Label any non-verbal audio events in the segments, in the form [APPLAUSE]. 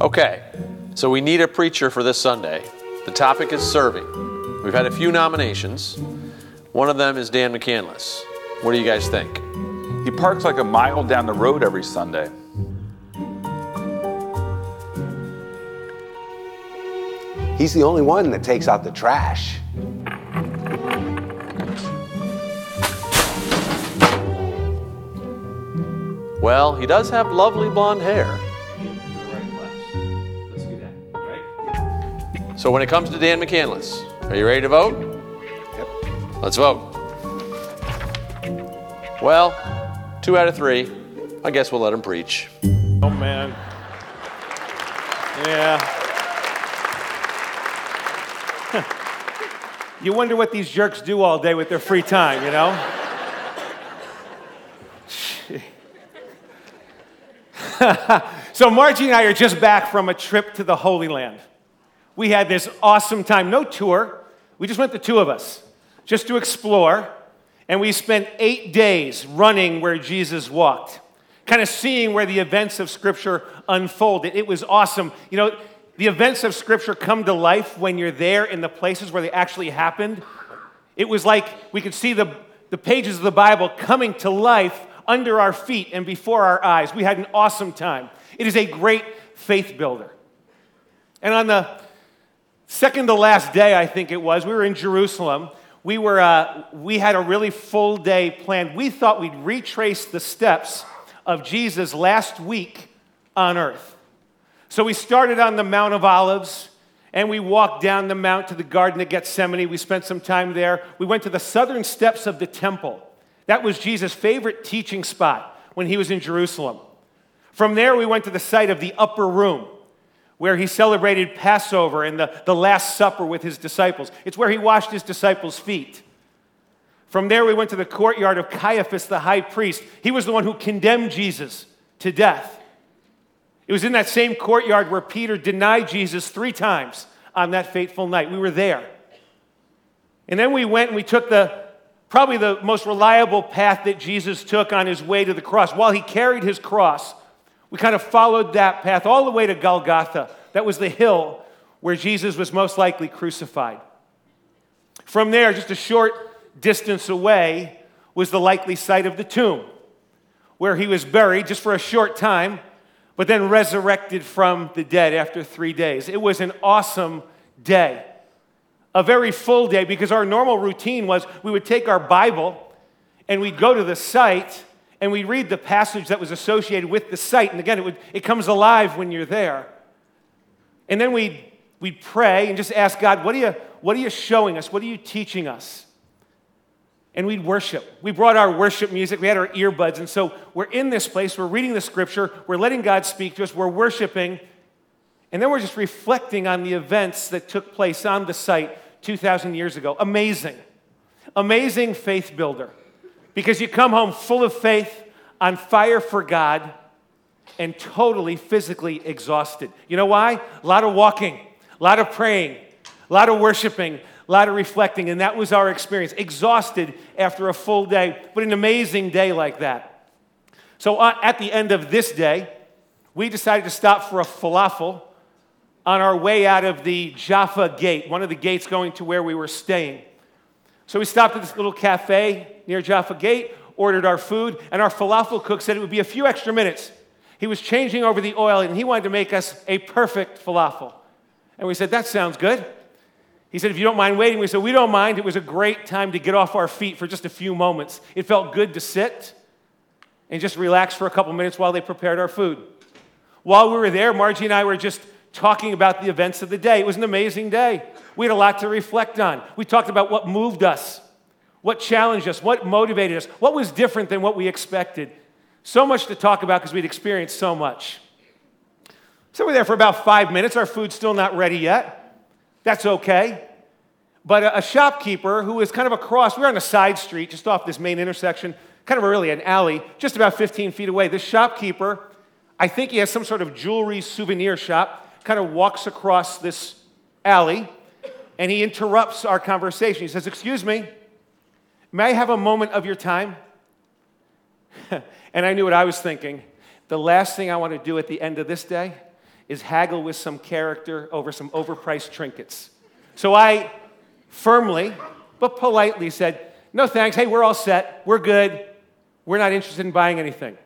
Okay, so we need a preacher for this Sunday. The topic is serving. We've had a few nominations. One of them is Dan McCandless. What do you guys think? He parks like a mile down the road every Sunday. He's the only one that takes out the trash. Well, he does have lovely blonde hair. So when it comes to Dan McCandless, are you ready to vote? Yep. Let's vote. Well, two out of three. I guess we'll let him preach. Oh, man. Yeah. [LAUGHS] you wonder what these jerks do all day with their free time, you know? [LAUGHS] so, Margie and I are just back from a trip to the Holy Land. We had this awesome time, no tour. We just went the two of us, just to explore. And we spent eight days running where Jesus walked, kind of seeing where the events of Scripture unfolded. It was awesome. You know, the events of Scripture come to life when you're there in the places where they actually happened. It was like we could see the, the pages of the Bible coming to life under our feet and before our eyes. We had an awesome time. It is a great faith builder. And on the second to last day, I think it was, we were in Jerusalem. We, were, uh, we had a really full day planned. We thought we'd retrace the steps of Jesus last week on earth. So we started on the Mount of Olives and we walked down the mount to the Garden of Gethsemane. We spent some time there. We went to the southern steps of the temple. That was Jesus' favorite teaching spot when he was in Jerusalem. From there, we went to the site of the upper room where he celebrated Passover and the, the Last Supper with his disciples. It's where he washed his disciples' feet. From there, we went to the courtyard of Caiaphas, the high priest. He was the one who condemned Jesus to death. It was in that same courtyard where Peter denied Jesus three times on that fateful night. We were there. And then we went and we took the probably the most reliable path that Jesus took on his way to the cross. While he carried his cross, we kind of followed that path all the way to Golgotha. That was the hill where Jesus was most likely crucified. From there, just a short distance away, was the likely site of the tomb where he was buried just for a short time, but then resurrected from the dead after three days. It was an awesome day a very full day because our normal routine was we would take our Bible and we'd go to the site and we'd read the passage that was associated with the site. And again, it, would, it comes alive when you're there. And then we'd, we'd pray and just ask God, what are, you, what are you showing us? What are you teaching us? And we'd worship. We brought our worship music, we had our earbuds. And so we're in this place, we're reading the scripture, we're letting God speak to us, we're worshiping. And then we're just reflecting on the events that took place on the site 2,000 years ago. Amazing. Amazing faith builder. Because you come home full of faith, on fire for God, and totally physically exhausted. You know why? A lot of walking, a lot of praying, a lot of worshiping, a lot of reflecting, and that was our experience. Exhausted after a full day, but an amazing day like that. So uh, at the end of this day, we decided to stop for a falafel on our way out of the Jaffa Gate, one of the gates going to where we were staying. So we stopped at this little cafe near Jaffa Gate, ordered our food, and our falafel cook said it would be a few extra minutes. He was changing over the oil and he wanted to make us a perfect falafel. And we said, That sounds good. He said, If you don't mind waiting, we said, We don't mind. It was a great time to get off our feet for just a few moments. It felt good to sit and just relax for a couple minutes while they prepared our food. While we were there, Margie and I were just talking about the events of the day. It was an amazing day. We had a lot to reflect on. We talked about what moved us, what challenged us, what motivated us, what was different than what we expected. So much to talk about because we'd experienced so much. So we're there for about five minutes. Our food's still not ready yet. That's okay. But a, shopkeeper who is kind of across, we're on a side street just off this main intersection, kind of really an alley, just about 15 feet away. This shopkeeper, I think he has some sort of jewelry souvenir shop kind of walks across this alley and he interrupts our conversation. He says, Excuse me, may I have a moment of your time? [LAUGHS] and I knew what I was thinking. The last thing I want to do at the end of this day is haggle with some character over some overpriced trinkets. So I firmly but politely said, No thanks. Hey, we're all set. We're good. We're not interested in buying anything.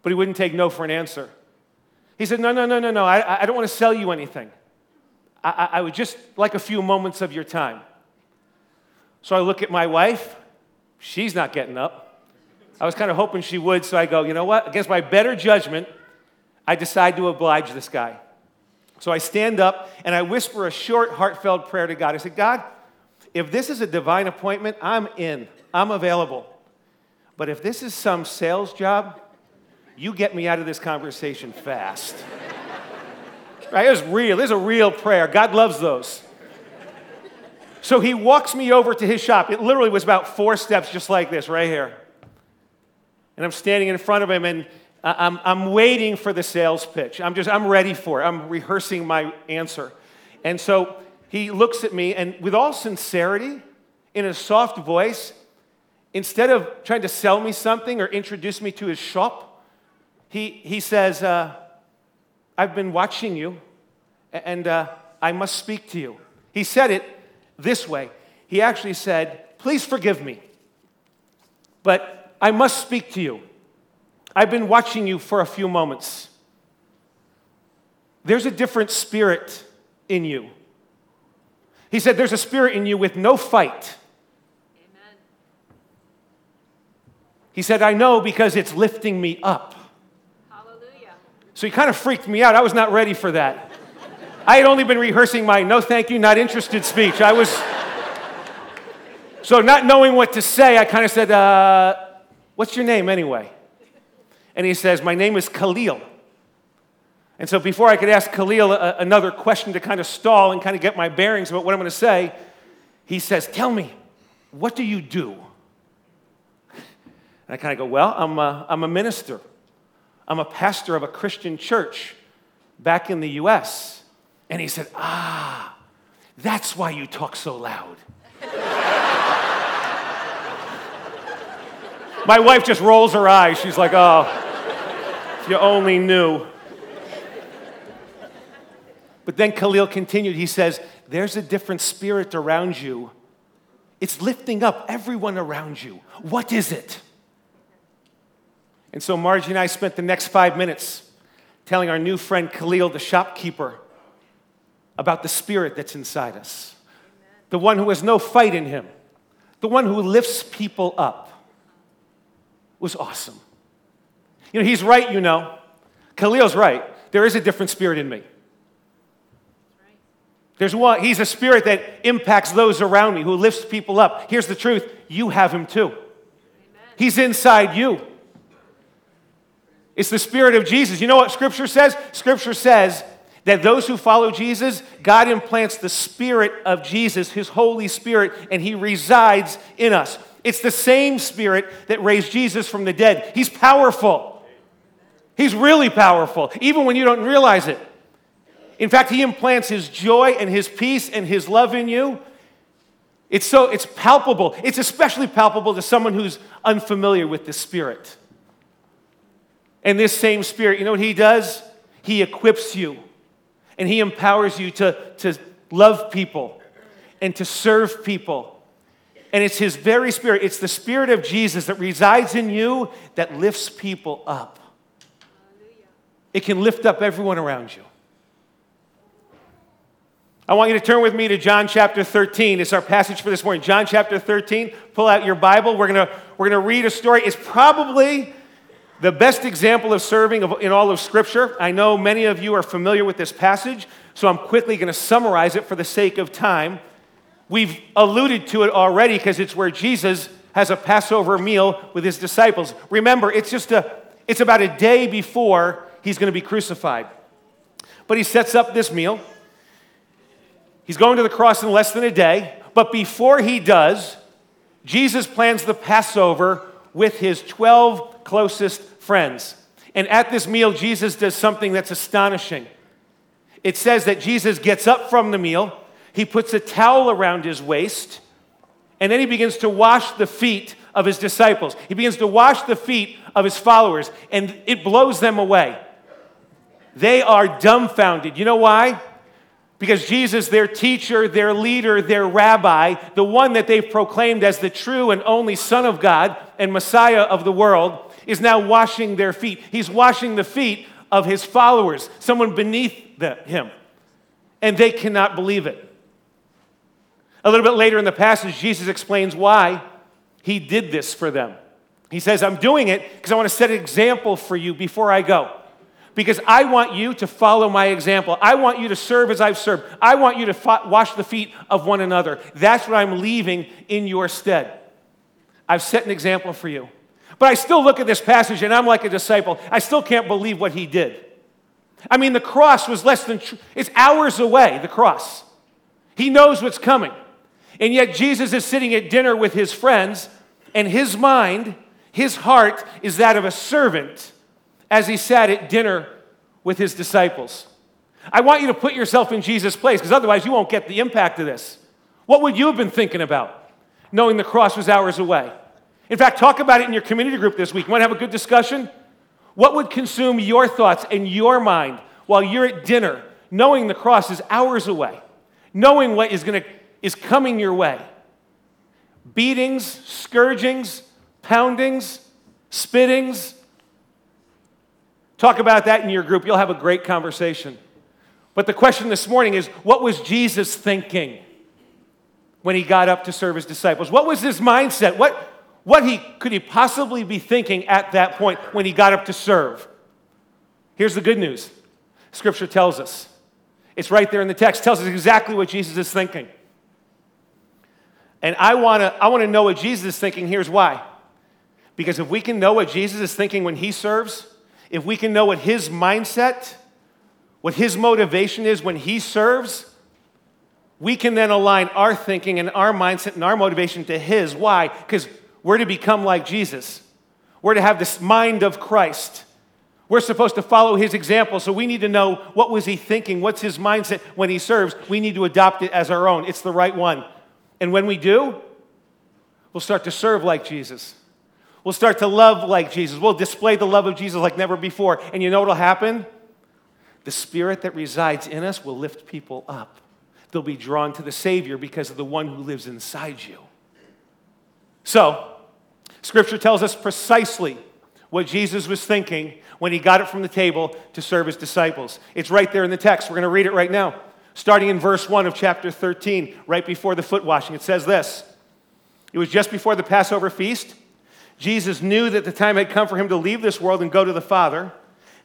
But he wouldn't take no for an answer. He said, No, no, no, no, no. I, I don't want to sell you anything. I, I, would just like a few moments of your time. So I look at my wife. She's not getting up. I was kind of hoping she would, so I go, you know what? Against my better judgment, I decide to oblige this guy. So I stand up and I whisper a short, heartfelt prayer to God. I said, God, if this is a divine appointment, I'm in, I'm available. But if this is some sales job, you get me out of this conversation fast. Right? It was real. It was a real prayer. God loves those. So he walks me over to his shop. It literally was about four steps, just like this, right here. And I'm standing in front of him, and I'm, I'm waiting for the sales pitch. I'm just, I'm ready for it. I'm rehearsing my answer. And so he looks at me, and with all sincerity, in a soft voice, instead of trying to sell me something or introduce me to his shop, he, he says, uh, I've been watching you, and uh, I must speak to you. He said it this way. He actually said, Please forgive me, but I must speak to you. I've been watching you for a few moments. There's a different spirit in you. He said, There's a spirit in you with no fight. Amen. He said, I know because it's lifting me up. So he kind of freaked me out. I was not ready for that. I had only been rehearsing my no thank you, not interested speech. I was. So, not knowing what to say, I kind of said, uh, What's your name anyway? And he says, My name is Khalil. And so before I could ask Khalil a, another question to kind of stall and kind of get my bearings about what I'm going to say, he says, Tell me, what do you do? And I kind of go, Well, I'm a, I'm a minister. I'm a pastor of a Christian church back in the US. And he said, Ah, that's why you talk so loud. [LAUGHS] My wife just rolls her eyes. She's like, Oh, if you only knew. But then Khalil continued. He says, There's a different spirit around you. It's lifting up everyone around you. What is it? And so Margie and I spent the next five minutes telling our new friend Khalil, the shopkeeper, about the spirit that's inside us. The one who has no fight in him, the one who lifts people up. It was awesome. You know, he's right, you know. Khalil's right. There is a different spirit in me. There's one, he's a spirit that impacts those around me, who lifts people up. Here's the truth you have him too. Amen. He's inside you. It's the spirit of Jesus. You know what Scripture says? Scripture says that those who follow Jesus, God implants the spirit of Jesus, his Holy Spirit, and he resides in us. It's the same spirit that raised Jesus from the dead. He's powerful. He's really powerful, even when you don't realize it. In fact, he implants his joy and his peace and his love in you. It's so it's palpable. It's especially palpable to someone who's unfamiliar with the spirit. And this same spirit, you know what he does? He equips you and he empowers you to, to love people and to serve people. And it's his very spirit, it's the spirit of Jesus that resides in you that lifts people up. It can lift up everyone around you. I want you to turn with me to John chapter 13. It's our passage for this morning. John chapter 13. Pull out your Bible. We're going to we're gonna read a story. It's probably the best example of serving in all of Scripture. I know many of you are familiar with this passage, so I'm quickly going to summarize it for the sake of time. We've alluded to it already because it's where Jesus has a Passover meal with his disciples. Remember, it's just a it's about a day before he's going to be crucified. But he sets up this meal. He's going to the cross in less than a day, but before he does, Jesus plans the Passover with his 12 closest friends. And at this meal, Jesus does something that's astonishing. It says that Jesus gets up from the meal, he puts a towel around his waist, and then he begins to wash the feet of his disciples. He begins to wash the feet of his followers, and it blows them away. They are dumbfounded. You know why? Because Jesus, their teacher, their leader, their rabbi, the one that they've proclaimed as the true and only Son of God and Messiah of the world, is now washing their feet. He's washing the feet of his followers, someone beneath the, him. And they cannot believe it. A little bit later in the passage, Jesus explains why he did this for them. He says, I'm doing it because I want to set an example for you before I go. Because I want you to follow my example. I want you to serve as I've served. I want you to wash the feet of one another. That's what I'm leaving in your stead. I've set an example for you. But I still look at this passage and I'm like a disciple. I still can't believe what he did. I mean, the cross was less than, tr- it's hours away, the cross. He knows what's coming. And yet, Jesus is sitting at dinner with his friends, and his mind, his heart, is that of a servant as he sat at dinner with his disciples. I want you to put yourself in Jesus' place, because otherwise, you won't get the impact of this. What would you have been thinking about, knowing the cross was hours away? In fact, talk about it in your community group this week. You want to have a good discussion? What would consume your thoughts and your mind while you're at dinner, knowing the cross is hours away, knowing what is to is coming your way. Beatings, scourgings, poundings, spittings. Talk about that in your group. You'll have a great conversation. But the question this morning is what was Jesus thinking when he got up to serve his disciples? What was his mindset? What, what he, could he possibly be thinking at that point when he got up to serve? Here's the good news Scripture tells us. It's right there in the text, tells us exactly what Jesus is thinking. And I want to I want to know what Jesus is thinking. Here's why. Because if we can know what Jesus is thinking when he serves, if we can know what his mindset, what his motivation is when he serves, we can then align our thinking and our mindset and our motivation to his. Why? Because we're to become like Jesus. We're to have this mind of Christ. We're supposed to follow his example, so we need to know what was he thinking, what's his mindset when he serves. We need to adopt it as our own. It's the right one. And when we do, we'll start to serve like Jesus. We'll start to love like Jesus. We'll display the love of Jesus like never before. And you know what will happen? The spirit that resides in us will lift people up. They'll be drawn to the Savior because of the one who lives inside you. So, Scripture tells us precisely what Jesus was thinking when he got it from the table to serve his disciples. It's right there in the text. We're going to read it right now. Starting in verse 1 of chapter 13, right before the foot washing, it says this It was just before the Passover feast. Jesus knew that the time had come for him to leave this world and go to the Father.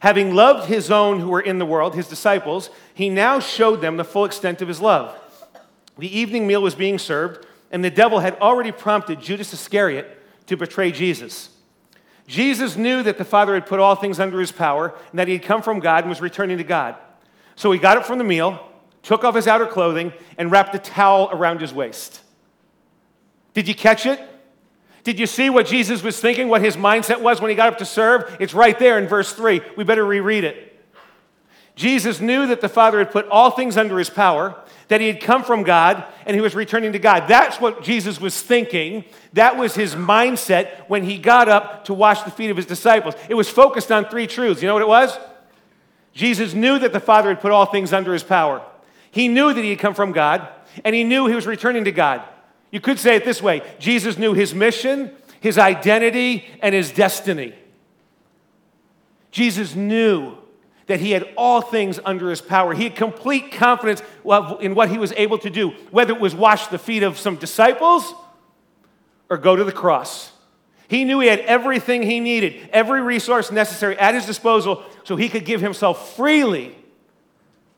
Having loved his own who were in the world, his disciples, he now showed them the full extent of his love. The evening meal was being served, and the devil had already prompted Judas Iscariot to betray Jesus. Jesus knew that the Father had put all things under his power and that he had come from God and was returning to God. So he got up from the meal took off his outer clothing, and wrapped a towel around his waist. Did you catch it? Did you see what Jesus was thinking, what his mindset was when he got up to serve? It's right there in verse 3. We better reread it. Jesus knew that the Father had put all things under his power, that he had come from God, and he was returning to God. That's what Jesus was thinking. That was his mindset when he got up to wash the feet of his disciples. It was focused on three truths. You know what it was? Jesus knew that the Father had put all things under his power. He knew that he had come from God, and he knew he was returning to God. You could say it this way Jesus knew his mission, his identity, and his destiny. Jesus knew that he had all things under his power. He had complete confidence in what he was able to do, whether it was wash the feet of some disciples or go to the cross. He knew he had everything he needed, every resource necessary at his disposal so he could give himself freely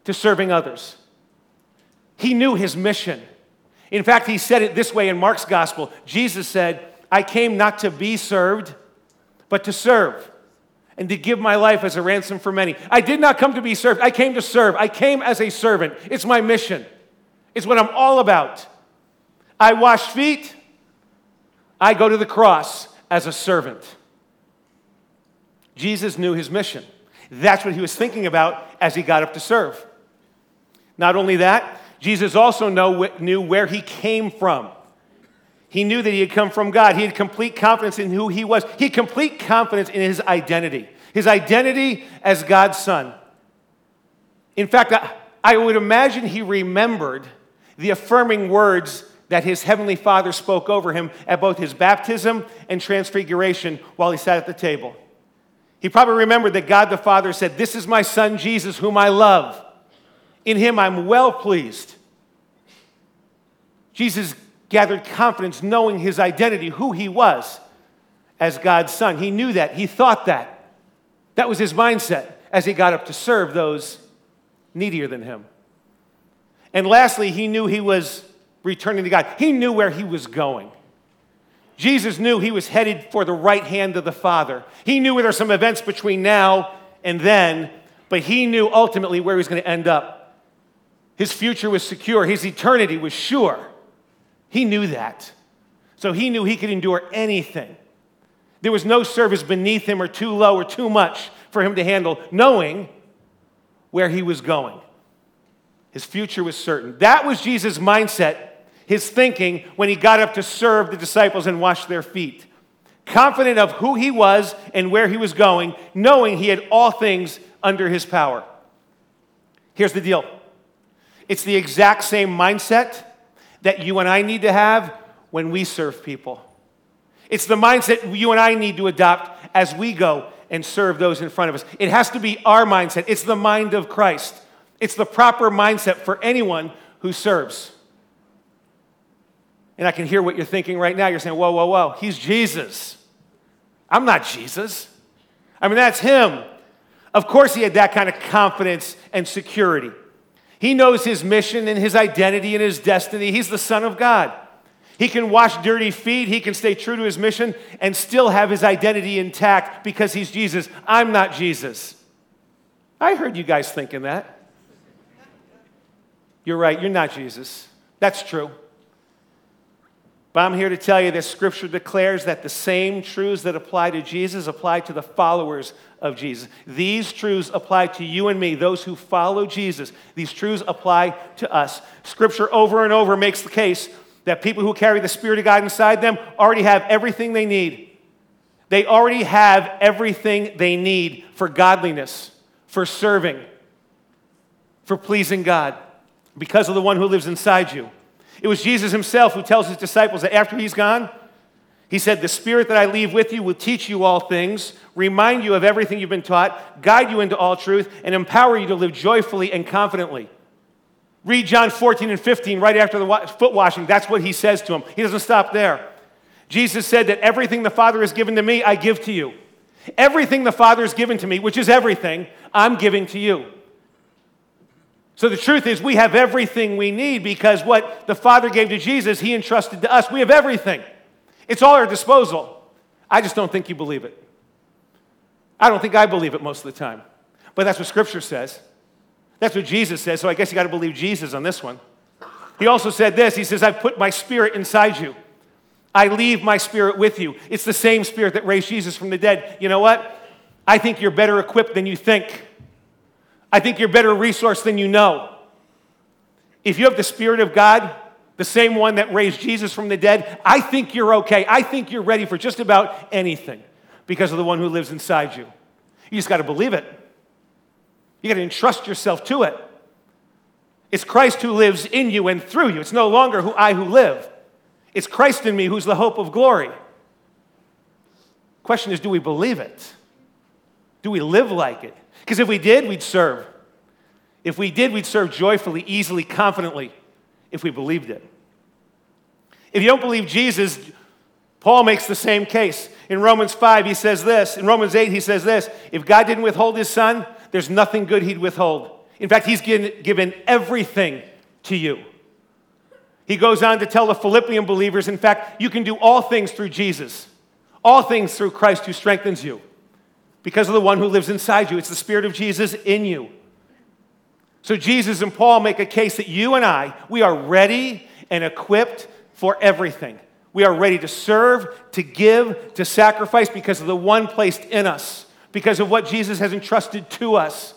to serving others. He knew his mission. In fact, he said it this way in Mark's gospel Jesus said, I came not to be served, but to serve and to give my life as a ransom for many. I did not come to be served, I came to serve. I came as a servant. It's my mission, it's what I'm all about. I wash feet, I go to the cross as a servant. Jesus knew his mission. That's what he was thinking about as he got up to serve. Not only that, Jesus also know, knew where he came from. He knew that he had come from God. He had complete confidence in who he was. He had complete confidence in his identity, his identity as God's son. In fact, I, would imagine he remembered the affirming words that his heavenly father spoke over him at both his baptism and transfiguration while he sat at the table. He probably remembered that God the Father said, This is my son Jesus, whom I love. In him I'm well pleased. Jesus gathered confidence knowing his identity, who he was as God's son. He knew that. He thought that. That was his mindset as he got up to serve those needier than him. And lastly, he knew he was returning to God. He knew where he was going. Jesus knew he was headed for the right hand of the Father. He knew there were some events between now and then, but he knew ultimately where he was going to end up. His future was secure, his eternity was sure. He knew that. So he knew he could endure anything. There was no service beneath him or too low or too much for him to handle, knowing where he was going. His future was certain. That was Jesus' mindset, his thinking when he got up to serve the disciples and wash their feet. Confident of who he was and where he was going, knowing he had all things under his power. Here's the deal it's the exact same mindset that you and I need to have when we serve people. It's the mindset you and I need to adopt as we go and serve those in front of us. It has to be our mindset. It's the mind of Christ. It's the proper mindset for anyone who serves. And I can hear what you're thinking right now. You're saying, whoa, whoa, whoa, he's Jesus. I'm not Jesus. I mean, that's him. Of course, he had that kind of confidence and security. He knows his mission and his identity and his destiny. He's the Son of God. He can wash dirty feet, he can stay true to his mission, and still have his identity intact because he's Jesus. I'm not Jesus. I heard you guys thinking that. You're right, you're not Jesus. That's true. But I'm here to tell you that Scripture declares that the same truths that apply to Jesus apply to the followers of Jesus. These truths apply to you and me, those who follow Jesus. These truths apply to us. Scripture over and over makes the case that people who carry the Spirit of God inside them already have everything they need. They already have everything they need for godliness, for serving, for pleasing God, because of the one who lives inside you. It was Jesus himself who tells his disciples that after he's gone, he said, The Spirit that I leave with you will teach you all things, remind you of everything you've been taught, guide you into all truth, and empower you to live joyfully and confidently. Read John 14 and 15 right after the foot washing. That's what he says to him. He doesn't stop there. Jesus said that everything the Father has given to me, I give to you. Everything the Father has given to me, which is everything, I'm giving to you. So the truth is, we have everything we need because what the Father gave to Jesus, He entrusted to us. We have everything, it's all at our disposal. I just don't think you believe it. I don't think I believe it most of the time. But that's what Scripture says. That's what Jesus says, so I guess you got to believe Jesus on this one. He also said this He says, I've put my spirit inside you. I leave my spirit with you. It's the same spirit that raised Jesus from the dead. You know what? I think you're better equipped than you think. I think you're better resourced than you know. If you have the Spirit of God, the same one that raised Jesus from the dead, I think you're okay. I think you're ready for just about anything because of the one who lives inside you. You just got to believe it. You got to entrust yourself to it. It's Christ who lives in you and through you. It's no longer who I who live. It's Christ in me who's the hope of glory. Question is, do we believe it? Do we live like it? Because if we did, we'd serve. If we did, we'd serve joyfully, easily, confidently, if we believed it. If you don't believe Jesus, Paul makes the same case. In Romans 5, he says this. In Romans 8, he says this If God didn't withhold his son, there's nothing good he'd withhold. In fact, he's given, given everything to you. He goes on to tell the Philippian believers, in fact, you can do all things through Jesus, all things through Christ who strengthens you because of the one who lives inside you. It's the Spirit of Jesus in you. So Jesus and Paul make a case that you and I, we are ready and equipped for everything. We are ready to serve, to give, to sacrifice because of the one placed in us, because of what Jesus has entrusted to us.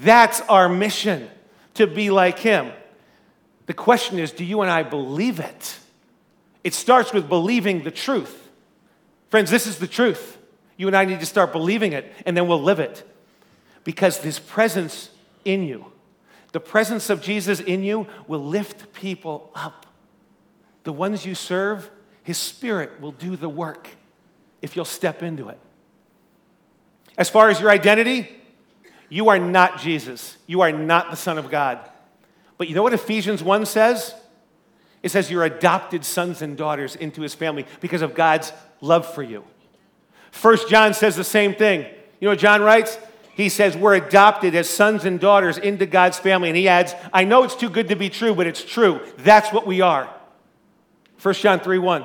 That's our mission, to be like him. The question is do you and I believe it? It starts with believing the truth. Friends, this is the truth. You and I need to start believing it, and then we'll live it. Because his presence in you. The presence of Jesus in you will lift people up. The ones you serve, His Spirit will do the work if you'll step into it. As far as your identity, you are not Jesus. You are not the Son of God. But you know what Ephesians 1 says? It says you're adopted sons and daughters into his family because of God's love for you. First John says the same thing. You know what John writes? He says we're adopted as sons and daughters into God's family. And he adds, I know it's too good to be true, but it's true. That's what we are. 1 John 3 1.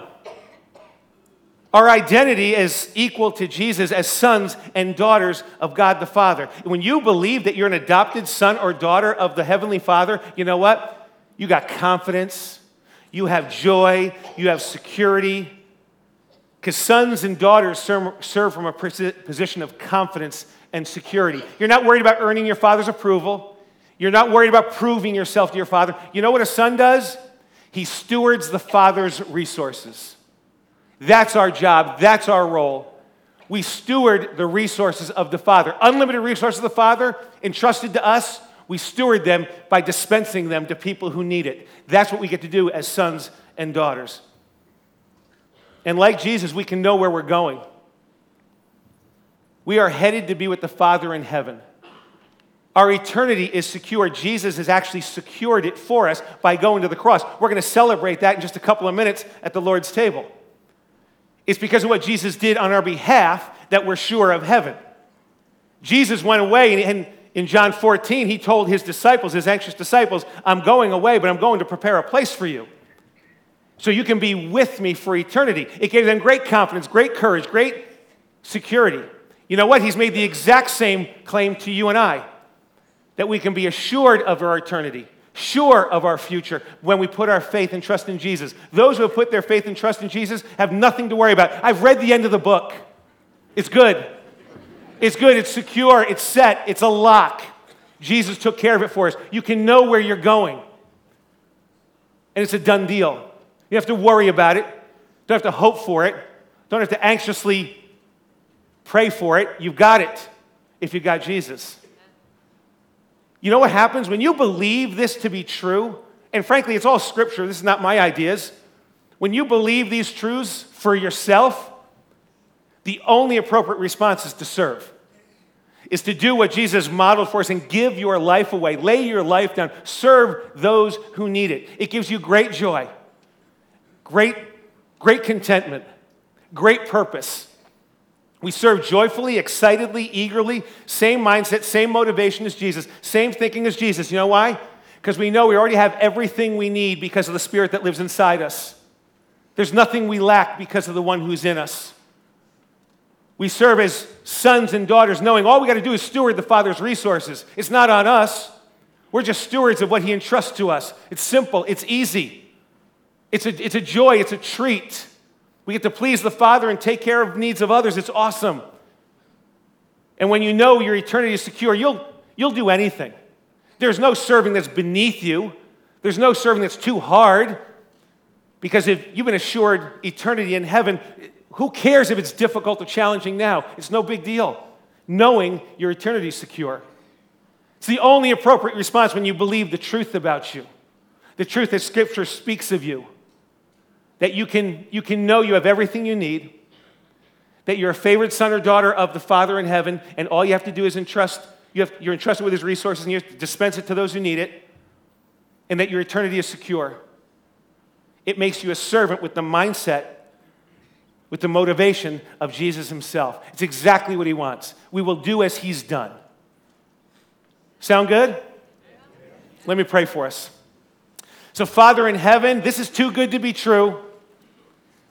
Our identity is equal to Jesus as sons and daughters of God the Father. When you believe that you're an adopted son or daughter of the Heavenly Father, you know what? You got confidence, you have joy, you have security. Because sons and daughters serve from a position of confidence and security. You're not worried about earning your father's approval. You're not worried about proving yourself to your father. You know what a son does? He stewards the father's resources. That's our job, that's our role. We steward the resources of the Father. Unlimited resources of the Father entrusted to us, we steward them by dispensing them to people who need it. That's what we get to do as sons and daughters. And like Jesus, we can know where we're going. We are headed to be with the Father in heaven. Our eternity is secure. Jesus has actually secured it for us by going to the cross. We're going to celebrate that in just a couple of minutes at the Lord's table. It's because of what Jesus did on our behalf that we're sure of heaven. Jesus went away, and in John 14, he told his disciples, his anxious disciples, I'm going away, but I'm going to prepare a place for you. So you can be with me for eternity. It gave them great confidence, great courage, great security. You know what? He's made the exact same claim to you and I that we can be assured of our eternity sure of our future when we put our faith and trust in Jesus. Those who have put their faith and trust in Jesus have nothing to worry about. I've read the end of the book. It's good. It's good. It's secure. It's set. It's a lock. Jesus took care of it for us. You can know where you're going. And it's a done deal. You have to worry about it. Don't have to hope for it. Don't have to anxiously pray for it. You've got it if you've got Jesus. You know what happens when you believe this to be true? And frankly, it's all scripture. This is not my ideas. When you believe these truths for yourself, the only appropriate response is to serve, is to do what Jesus modeled for us and give your life away. Lay your life down. Serve those who need it. It gives you great joy, great, great contentment, great purpose. We serve joyfully, excitedly, eagerly, same mindset, same motivation as Jesus, same thinking as Jesus. You know why? Because we know we already have everything we need because of the Spirit that lives inside us. There's nothing we lack because of the one who's in us. We serve as sons and daughters, knowing all we got to do is steward the Father's resources. It's not on us. We're just stewards of what He entrusts to us. It's simple, it's easy, it's a, it's a joy, it's a treat. We get to please the Father and take care of needs of others. It's awesome. And when you know your eternity is secure, you'll, you'll do anything. There's no serving that's beneath you, there's no serving that's too hard. Because if you've been assured eternity in heaven, who cares if it's difficult or challenging now? It's no big deal, knowing your eternity is secure. It's the only appropriate response when you believe the truth about you, the truth that Scripture speaks of you that you can, you can know you have everything you need, that you're a favored son or daughter of the Father in heaven, and all you have to do is entrust, you have, you're entrusted with his resources and you dispense it to those who need it, and that your eternity is secure. It makes you a servant with the mindset, with the motivation of Jesus himself. It's exactly what he wants. We will do as he's done. Sound good? Let me pray for us. So, Father in heaven, this is too good to be true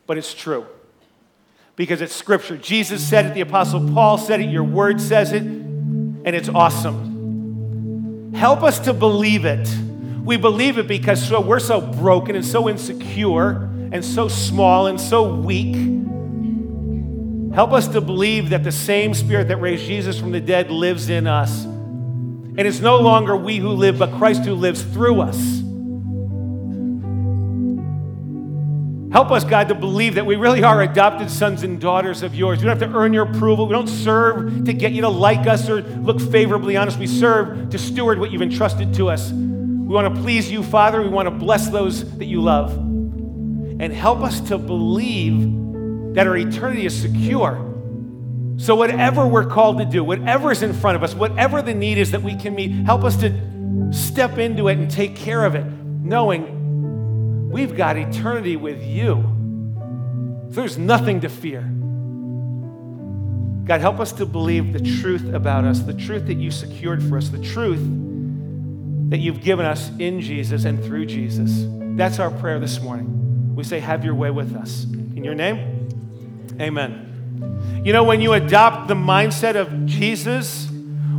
but it's true because it's scripture. Jesus said it, the Apostle Paul said it, your word says it, and it's awesome. Help us to believe it. We believe it because so, we're so broken and so insecure and so small and so weak. Help us to believe that the same Spirit that raised Jesus from the dead lives in us. And it's no longer we who live, but Christ who lives through us. Help us, God, to believe that we really are adopted sons and daughters of yours. We don't have to earn your approval. We don't serve to get you to like us or look favorably on us. We serve to steward what you've entrusted to us. We want to please you, Father. We want to bless those that you love. And help us to believe that our eternity is secure. So, whatever we're called to do, whatever is in front of us, whatever the need is that we can meet, help us to step into it and take care of it, knowing We've got eternity with you. So There's nothing to fear. God, help us to believe the truth about us, the truth that you secured for us, the truth that you've given us in Jesus and through Jesus. That's our prayer this morning. We say, Have your way with us. In your name, amen. You know, when you adopt the mindset of Jesus,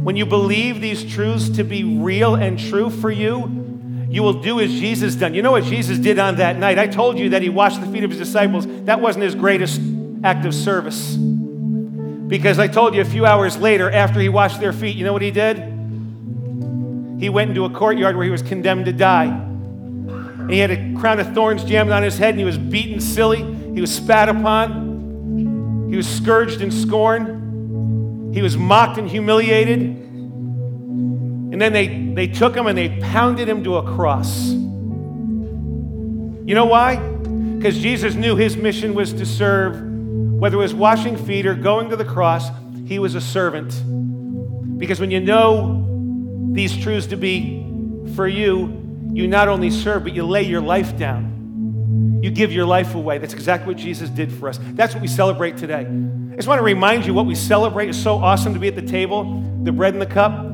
when you believe these truths to be real and true for you, you will do as Jesus done. You know what Jesus did on that night? I told you that he washed the feet of his disciples. That wasn't his greatest act of service. Because I told you a few hours later, after he washed their feet, you know what he did? He went into a courtyard where he was condemned to die. And he had a crown of thorns jammed on his head, and he was beaten silly. He was spat upon. He was scourged and scorned. He was mocked and humiliated. And then they, they took him and they pounded him to a cross. You know why? Because Jesus knew his mission was to serve, whether it was washing feet or going to the cross, he was a servant. Because when you know these truths to be for you, you not only serve, but you lay your life down. You give your life away. That's exactly what Jesus did for us. That's what we celebrate today. I just want to remind you what we celebrate is so awesome to be at the table, the bread and the cup.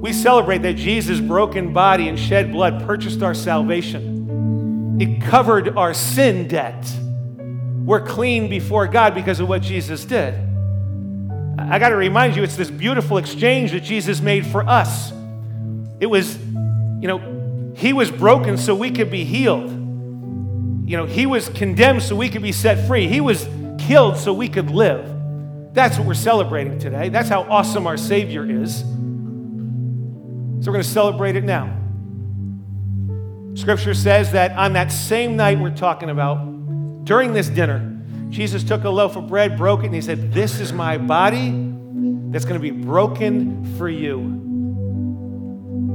We celebrate that Jesus' broken body and shed blood purchased our salvation. It covered our sin debt. We're clean before God because of what Jesus did. I got to remind you, it's this beautiful exchange that Jesus made for us. It was, you know, He was broken so we could be healed. You know, He was condemned so we could be set free. He was killed so we could live. That's what we're celebrating today. That's how awesome our Savior is. So we're going to celebrate it now. Scripture says that on that same night we're talking about, during this dinner, Jesus took a loaf of bread, broke it, and he said, This is my body that's going to be broken for you.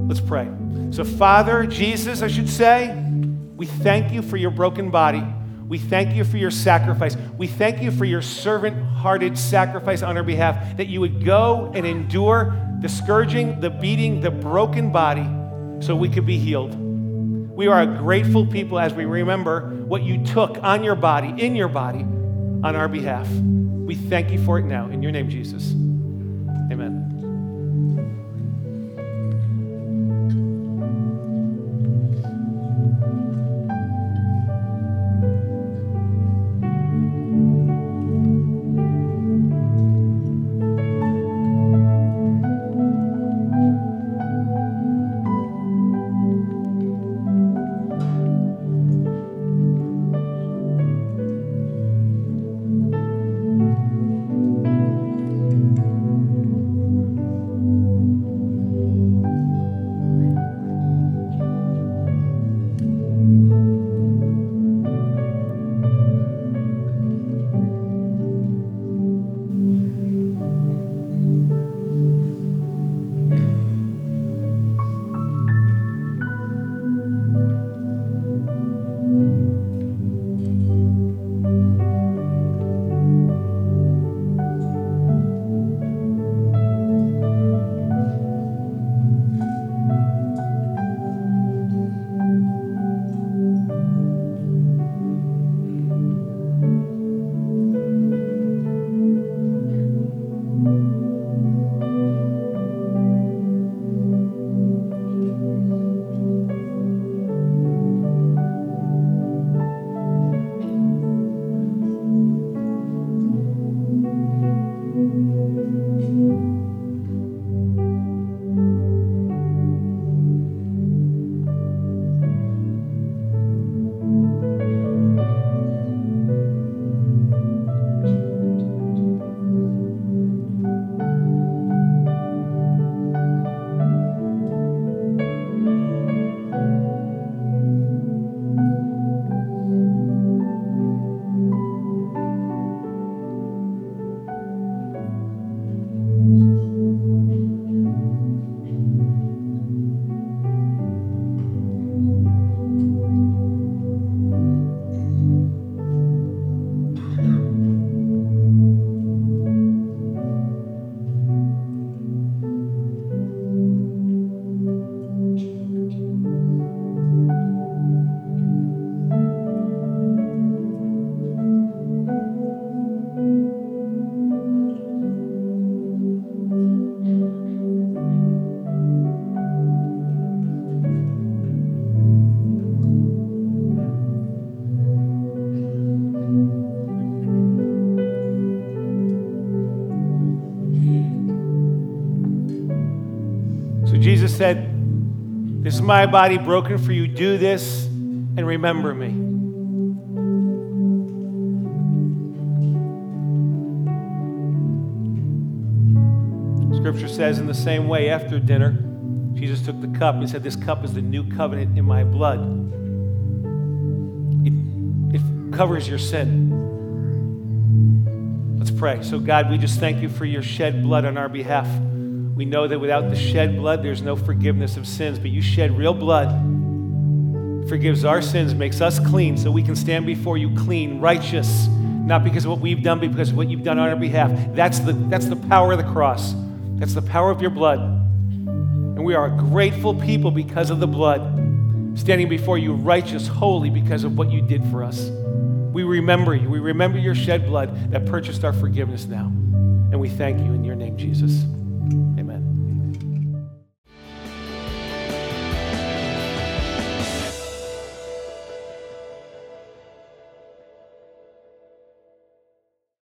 Let's pray. So, Father, Jesus, I should say, we thank you for your broken body. We thank you for your sacrifice. We thank you for your servant hearted sacrifice on our behalf, that you would go and endure the scourging, the beating, the broken body so we could be healed. We are a grateful people as we remember what you took on your body, in your body, on our behalf. We thank you for it now. In your name, Jesus. Amen. My body broken for you. Do this and remember me. Scripture says, in the same way, after dinner, Jesus took the cup and said, This cup is the new covenant in my blood. It, it covers your sin. Let's pray. So, God, we just thank you for your shed blood on our behalf. We know that without the shed blood, there's no forgiveness of sins, but you shed real blood, forgives our sins, makes us clean, so we can stand before you clean, righteous, not because of what we've done, but because of what you've done on our behalf. That's the, that's the power of the cross. That's the power of your blood. And we are a grateful people because of the blood, standing before you righteous, holy because of what you did for us. We remember you. We remember your shed blood that purchased our forgiveness now. And we thank you in your name, Jesus. Amen.